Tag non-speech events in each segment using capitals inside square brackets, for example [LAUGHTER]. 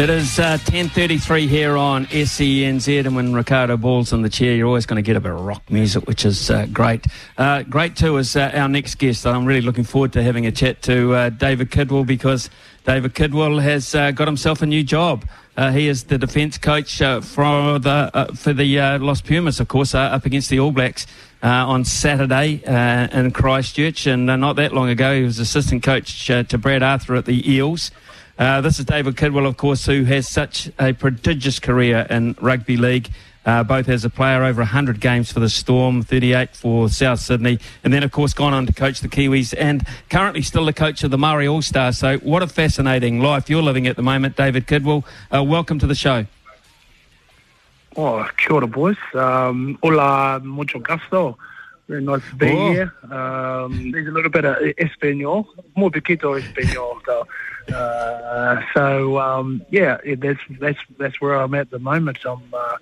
It is uh, 10.33 here on SENZ, and when Ricardo Ball's in the chair, you're always going to get a bit of rock music, which is uh, great. Uh, great, too, is uh, our next guest. I'm really looking forward to having a chat to uh, David Kidwell because David Kidwell has uh, got himself a new job. he is the defence coach for the, for the Los Pumas, of course, up against the All Blacks. on Saturday in Christchurch, and not that long ago, he was assistant coach to Brad Arthur at the Eels. Uh, this is David Kidwell, of course, who has such a prodigious career in rugby league. Uh, both as a player, over 100 games for the Storm, 38 for South Sydney, and then, of course, gone on to coach the Kiwis and currently still the coach of the Māori All Stars. So, what a fascinating life you're living at the moment, David Kidwell. Uh, welcome to the show. Oh, kia ora, boys. Um, hola, mucho gusto. Very nice to be oh. here. Um, there's a little bit of Espanol, more poquito Espanol. So, uh, so um, yeah, that's that's that's where I'm at the moment. I'm, uh,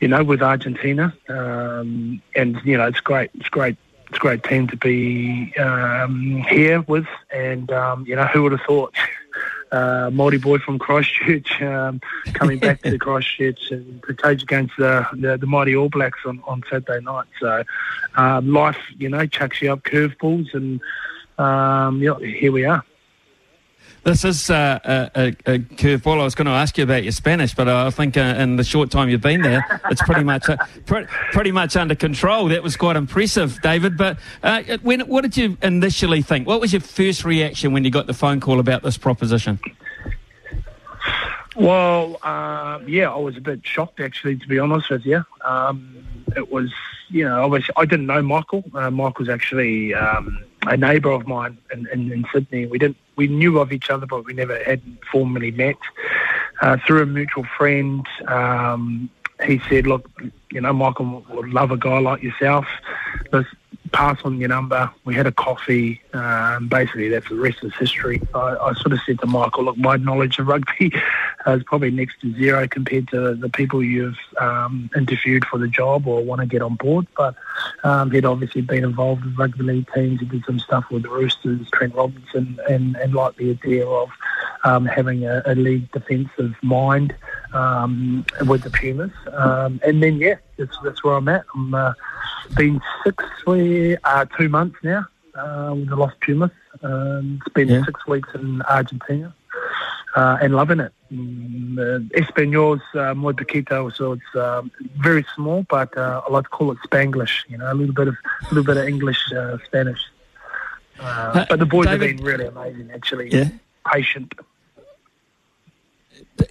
you know, with Argentina, um, and you know, it's great. It's great. It's a great team to be um, here with, and um, you know, who would have thought? [LAUGHS] uh, Māori boy from Christchurch um, coming back to [LAUGHS] Christchurch and to coach against the, the, the mighty All Blacks on, on Saturday night. So um, life, you know, chucks you up curveballs, and um, yeah, here we are. This is uh, a, a, curveball. I was going to ask you about your Spanish, but I think uh, in the short time you've been there, it's pretty much uh, pre- pretty much under control. That was quite impressive, David. But uh, when, what did you initially think? What was your first reaction when you got the phone call about this proposition? Well, um, yeah, I was a bit shocked actually, to be honest with you. Um, it was, you know, obviously I didn't know Michael. Uh, Michael's actually um, a neighbour of mine in, in, in, Sydney. We didn't, we knew of each other, but we never had formally met. Uh, through a mutual friend, um, he said, "Look, you know, Michael would love a guy like yourself. Pass on your number. We had a coffee. Um, basically, that's the rest is history. I, I, sort of said to Michael, look, my knowledge of rugby [LAUGHS] is probably next to zero compared to the people you've um, interviewed for the job or want to get on board. But um, he'd obviously been involved with rugby league teams. He did some stuff with the Roosters, Trent Robinson, and, and like the idea of um, having a, a league defensive mind um, with the Pumas. Um, and then, yeah, that's, that's where I'm at. I'm uh, been six uh, two months now uh, with the Los Pumas. Um, it's been yeah. six weeks in Argentina. Uh, and loving it. Mm, uh, Espanol's uh, muy poquito, so it's um, very small, but uh, I like to call it Spanglish. You know, a little bit of a little bit of English, uh, Spanish. Uh, but the boys David, have been really amazing, actually. Yeah. Patient.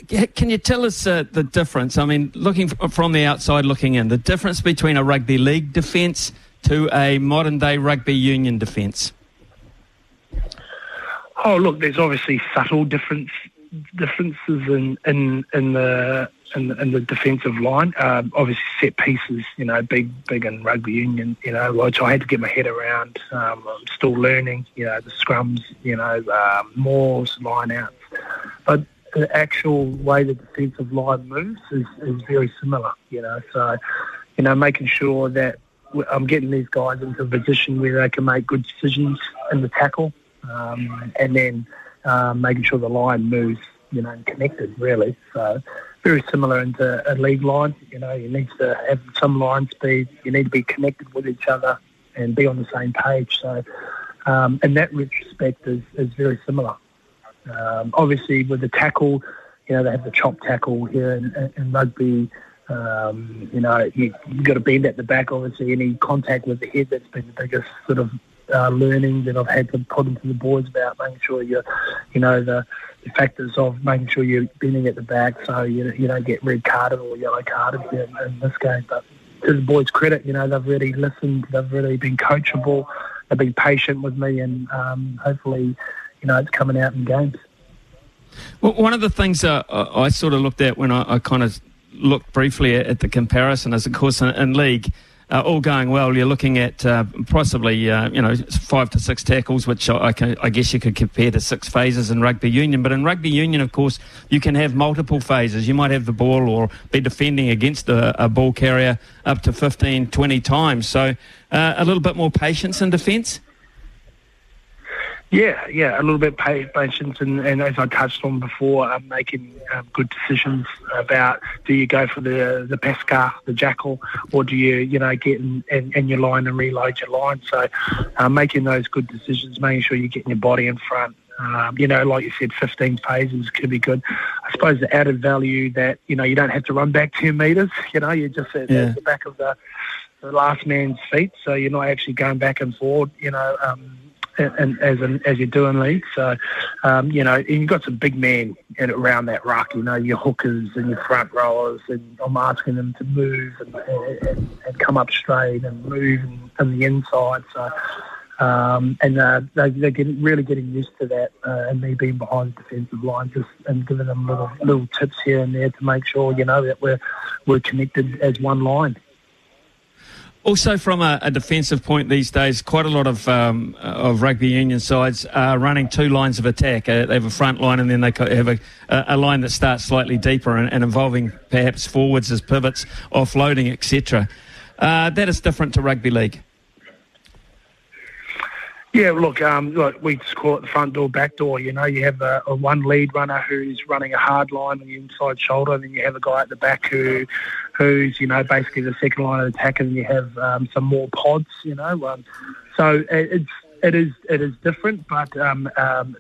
Can you tell us uh, the difference? I mean, looking from the outside looking in, the difference between a rugby league defence to a modern day rugby union defence? Oh, look, there's obviously subtle difference differences in in, in the in, in the defensive line. Um, obviously, set pieces, you know, big big in rugby union, you know, which I had to get my head around. Um, I'm still learning, you know, the scrums, you know, um, mauls, line outs, but the actual way the defensive line moves is, is very similar, you know. So, you know, making sure that I'm getting these guys into a position where they can make good decisions in the tackle, um, and then um, making sure the line moves, you know, and connected really. So, very similar into a league line. You know, you need to have some line speed. You need to be connected with each other and be on the same page. So, um, that respect is, is very similar. Um, obviously, with the tackle, you know, they have the chop tackle here in, in rugby. Um, you know, you, you've got to bend at the back. Obviously, any contact with the head, that's been the biggest sort of uh, learning that I've had to put into the boards about making sure you, you know, the, the factors of making sure you're bending at the back so you, you don't get red carded or yellow carded here in, in this game. But to the boys' credit, you know, they've really listened, they've really been coachable, they've been patient with me, and um, hopefully, you know, it's coming out in games. Well, one of the things uh, I sort of looked at when I, I kind of looked briefly at the comparison is, of course, in, in league, uh, all going well, you're looking at uh, possibly uh, you know five to six tackles, which I, can, I, guess you could compare to six phases in rugby union. But in rugby union, of course, you can have multiple phases. You might have the ball or be defending against a, a ball carrier up to 15, 20 times. So uh, a little bit more patience in defence. Yeah, yeah, a little bit patience, and, and as I touched on before, um, making um, good decisions about do you go for the the pesca, the jackal, or do you you know get in, in, in your line and reload your line? So, uh, making those good decisions, making sure you're getting your body in front. Um, you know, like you said, 15 phases could be good. I suppose the added value that you know you don't have to run back 10 meters. [LAUGHS] You know, you're just at, yeah. at the back of the the last man's feet, so you're not actually going back and forward. You know. Um, and, as as you're doing league. So, um, you know, and you've got some big men in, around that ruck. You know, your hookers and your front rowers, and I'm asking them to move and, and, and come up straight and move on the inside. So. Um, and uh, they, they're getting, really getting used to that, uh, and me being behind the defensive line, just and giving them little little tips here and there to make sure you know that we're we're connected as one line. Also, from a, a, defensive point these days, quite a lot of um, of rugby union sides are running two lines of attack. Uh, they have a front line and then they have a, a line that starts slightly deeper and, and involving perhaps forwards as pivots, offloading, etc. Uh, that is different to rugby league. Yeah, look, um, look, we just call it the front door, back door. You know, you have a, a, one lead runner who's running a hard line on the inside shoulder, and then you have a guy at the back who, who's you know basically the second line of attack, and you have um, some more pods. You know, um, so it's it is it is different, but um, um,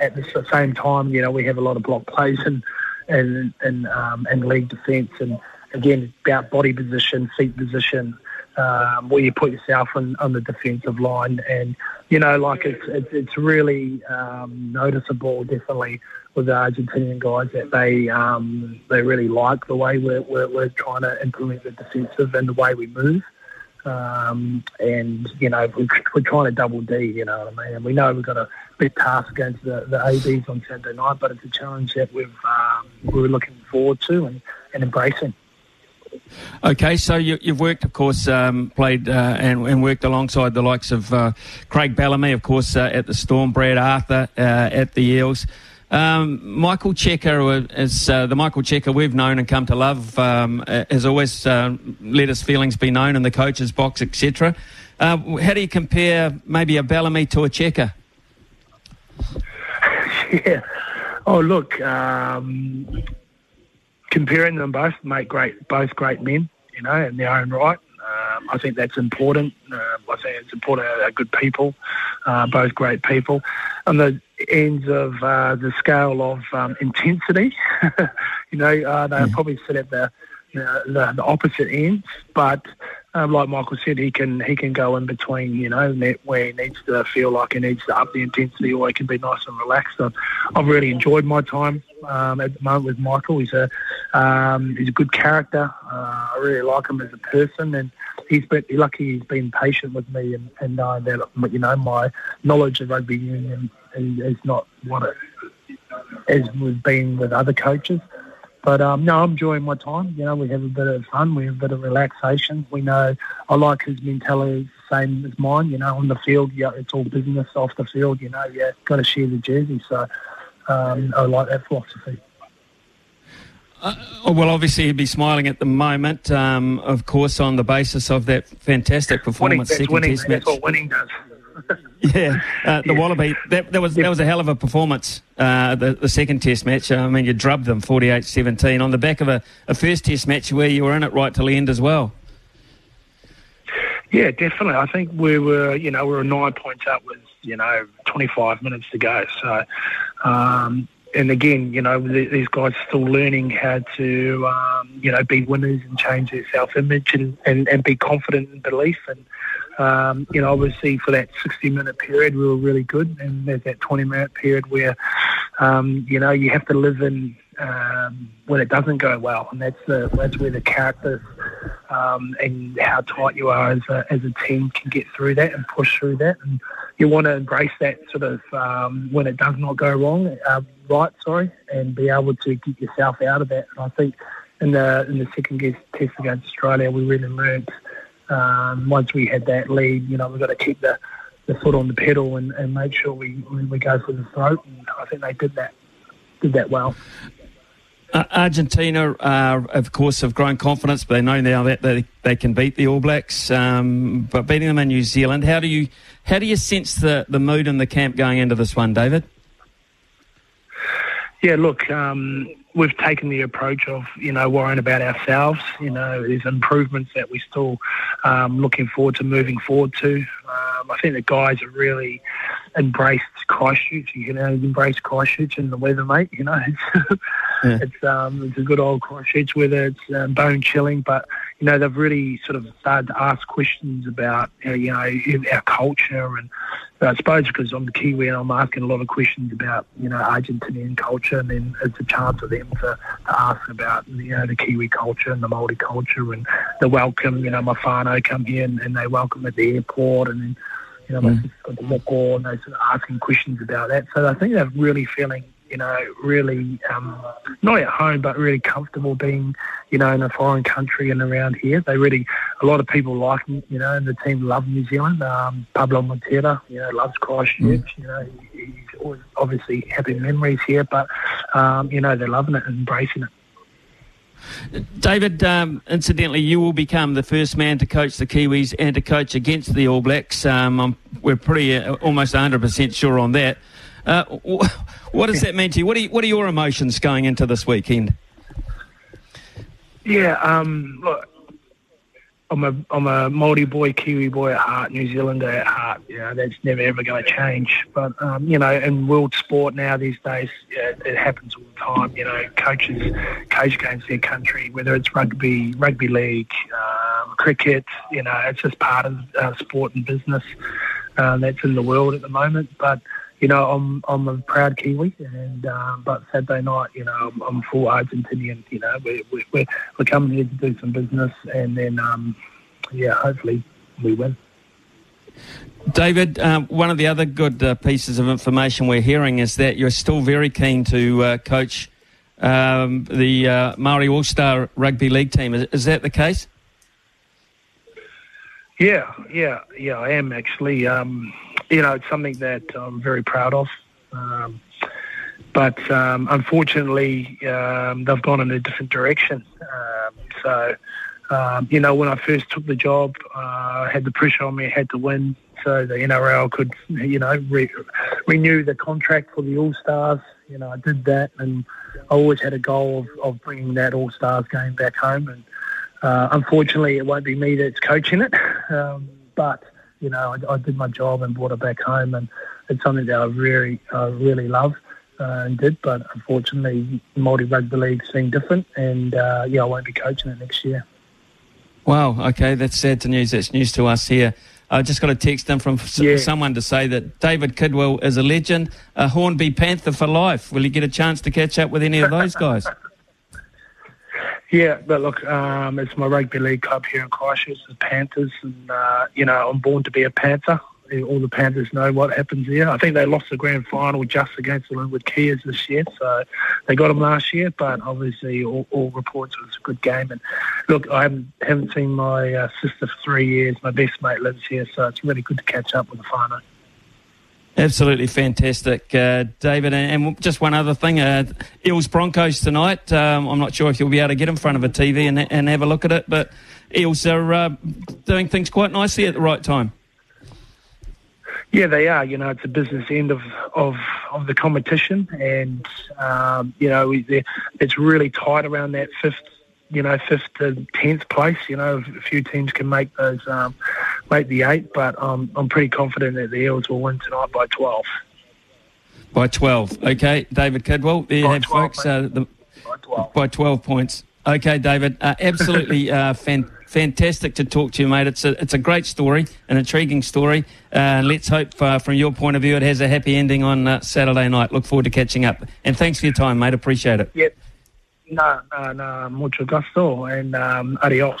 at the same time, you know, we have a lot of block plays and and and um, and league defence, and again about body position, feet position um, where you put yourself on, on the defensive line. And, you know, like it's, it's, it's really um, noticeable, definitely, with the Argentinian guys that they um, they really like the way we're, we're, we're trying to implement the defensive and the way we move. Um, and, you know, we're, we're trying to double D, you know what I mean? And we know we've got a big task against the, the ABs on Saturday night, but it's a challenge that we've, um, we're looking forward to and, and embracing. Okay, so you, have worked, of course, um, played uh, and, and, worked alongside the likes of uh, Craig Bellamy, of course, uh, at the Storm, Brad Arthur uh, at the Eels. Um, Michael Cheika is uh, the Michael Cheika we've known and come to love. Um, has always uh, let his feelings be known in the coach's box, etc. how do you compare maybe a Bellamy to a Cheika? [LAUGHS] Yeah. Oh, look. Um, comparing them both make great, both great men, you know, in their own right. Um, I think that's important. Uh, I think it's important they're good people, uh, both great people. On the ends of uh, the scale of um, intensity, [LAUGHS] you know, uh, they probably sit at the, the, the opposite ends. But um, like Michael said, he can he can go in between, you know, where he needs to feel like he needs to up the intensity, or he can be nice and relaxed. I've, I've really enjoyed my time um, at the moment with Michael. He's a um, he's a good character. Uh, I really like him as a person, and he's been lucky. He's been patient with me, and, and knowing that you know my knowledge of rugby union is, is not what it has been with other coaches. But um, no, I'm enjoying my time. You know, we have a bit of fun, we have a bit of relaxation. We know I like his mentality the same as mine. You know, on the field, yeah, it's all business. Off the field, you know, yeah, got to share the jersey. So um, I like that philosophy. Uh, well, obviously, he'd be smiling at the moment, um, of course, on the basis of that fantastic performance. Winning, second winning, test match. That's what winning does. [LAUGHS] yeah, uh, the. Wallaby. That, that was that was a hell of a performance. Uh, the, the second Test match. I mean, you drubbed them 48-17 on the back of a, a first Test match where you were in it right till the end as well. Yeah, definitely. I think we were, you know, we were nine points up with, you know, 25 minutes to go. So, um, and again, you know, these guys are still learning how to, um, you know, be winners and change their self-image and, and, and be confident in belief. And, um, you know, obviously for that 60-minute period, we were really good. And there's that 20-minute period where, um, you know, you have to live in um, when it doesn't go well, and that's the that's where the characters um, and how tight you are as a as a team can get through that and push through that, and you want to embrace that sort of um, when it does not go wrong, uh, right? Sorry, and be able to get yourself out of that. And I think in the in the second test against Australia, we really learned um, once we had that lead. You know, we've got to keep the the foot on the pedal and, and make sure we, we go for the throat. And I think they did that did that well. Uh, Argentina, uh, of course, have grown confidence, but they know now that they, they can beat the All Blacks. Um, but beating them in New Zealand, how do you how do you sense the, the mood in the camp going into this one, David? Yeah, look, um, we've taken the approach of you know worrying about ourselves. You know, there's improvements that we're still um, looking forward to moving forward to. Um, I think the guys have really embraced Christchurch. You know, embraced Christchurch and the weather, mate. You know, [LAUGHS] it's yeah. it's um, it's a good old Christchurch weather. It's um, bone chilling, but you know they've really sort of started to ask questions about you know our culture and I suppose because I'm the Kiwi and I'm asking a lot of questions about you know Argentinian culture, and then it's a chance for them to, to ask about you know the Kiwi culture and the Maori culture and the welcome. You know, my whānau come here and, and they welcome at the airport, and then you know my mm. sister's got the moko, and they sort of asking questions about that. So I think they're really feeling you know, really um, not at home, but really comfortable being, you know, in a foreign country and around here. They really, a lot of people like, you know, and the team love New Zealand. Um, Pablo Matera, you know, loves Christchurch. Mm. You know, he's always obviously having memories here, but, um, you know, they're loving it and embracing it. David, um, incidentally, you will become the first man to coach the Kiwis and to coach against the All Blacks. Um, we're pretty uh, almost 100% sure on that. Uh, [LAUGHS] what does that mean to you? What are, what are your emotions going into this weekend? Yeah, um, look, I'm a I'm a Māori boy, Kiwi boy at heart, New Zealander at heart. You know, that's never ever going to change. But um, you know, in world sport now these days, yeah, it happens all the time. You know, coaches coach games their country, whether it's rugby, rugby league, um, cricket. You know, it's just part of uh, sport and business uh, that's in the world at the moment. But you know, I'm I'm a proud Kiwi, and um, but Saturday night, you know, I'm, I'm full Argentinian. You know, we're, we're we're coming here to do some business, and then um, yeah, hopefully we win. David, um, one of the other good uh, pieces of information we're hearing is that you're still very keen to uh, coach um, the uh, Maori All Star Rugby League team. Is, is, that the case? Yeah, yeah, yeah. I am actually. Um, you know, it's something that I'm very proud of. Um, but um, unfortunately, um, they've gone in a different direction. Um, so, um, you know, when I first took the job, uh, I had the pressure on me. I had to win so the NRL could, you know, re- renew the contract for the All Stars. You know, I did that, and I always had a goal of, of bringing that All Stars game back home. And uh, unfortunately, it won't be me that's coaching it, [LAUGHS] um, but you know, I, I, did my job and brought it back home, and it's something that I really, uh, really love uh, and did. But unfortunately, Māori Rugby League's been different, and uh, yeah, I won't be coaching it next year. Wow. Okay, that's sad to news. That's news to us here. I just got a text in from yeah. someone to say that David Kidwell is a legend, a Hornby Panther for life. Will you get a chance to catch up with any of those guys? [LAUGHS] Yeah, but look, um, it's my rugby league club here in Christchurch, the Panthers, and uh, you know I'm born to be a Panther. All the Panthers know what happens here. I think they lost the grand final just against the Linwood Keas this year, so they got them last year. But obviously, all, all reports it was a good game. And look, I haven't, seen my uh, sister for three years. My best mate lives here, so it's really good to catch up with the whānau. Absolutely fantastic, uh, David. And, and, just one other thing, uh, Eels Broncos tonight. Um, I'm not sure if you'll be able to get in front of a TV and, and have a look at it, but Eels are uh, doing things quite nicely at the right time. Yeah, they are. You know, it's a business end of of, of the competition, and um, you know, it's really tight around that fifth you know, fifth to tenth place. You know, a few teams can make those um, make the eight, but um, I'm pretty confident that the Eels will win tonight by 12. By 12. Okay, David Kidwell. There you have, 12, folks. Uh, the, By 12. by 12 points. Okay, David. Uh, absolutely [LAUGHS] uh, fan- fantastic to talk to you, mate. It's a, it's a great story, an intriguing story. Uh, let's hope, uh, from your point of view, it has a happy ending on uh, Saturday night. Look forward to catching up. And thanks for your time, mate. Appreciate it. Yep. No, no, no. Mucho gusto and um, adios.